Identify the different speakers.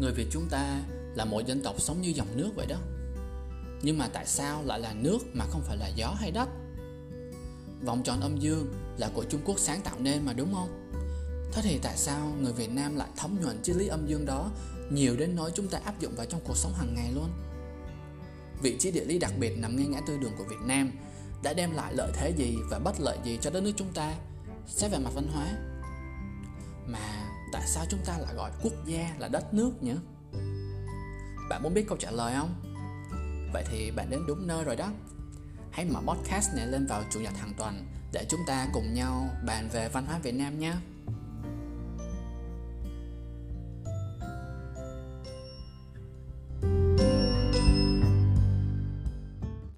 Speaker 1: Người Việt chúng ta là mỗi dân tộc sống như dòng nước vậy đó Nhưng mà tại sao lại là nước mà không phải là gió hay đất? Vòng tròn âm dương là của Trung Quốc sáng tạo nên mà đúng không? Thế thì tại sao người Việt Nam lại thấm nhuận triết lý âm dương đó nhiều đến nỗi chúng ta áp dụng vào trong cuộc sống hàng ngày luôn? Vị trí địa lý đặc biệt nằm ngay ngã tư đường của Việt Nam đã đem lại lợi thế gì và bất lợi gì cho đất nước chúng ta xét về mặt văn hóa? Mà tại sao chúng ta lại gọi quốc gia là đất nước nhỉ? Bạn muốn biết câu trả lời không? Vậy thì bạn đến đúng nơi rồi đó Hãy mở podcast này lên vào Chủ nhật hàng tuần Để chúng ta cùng nhau bàn về văn hóa Việt Nam nhé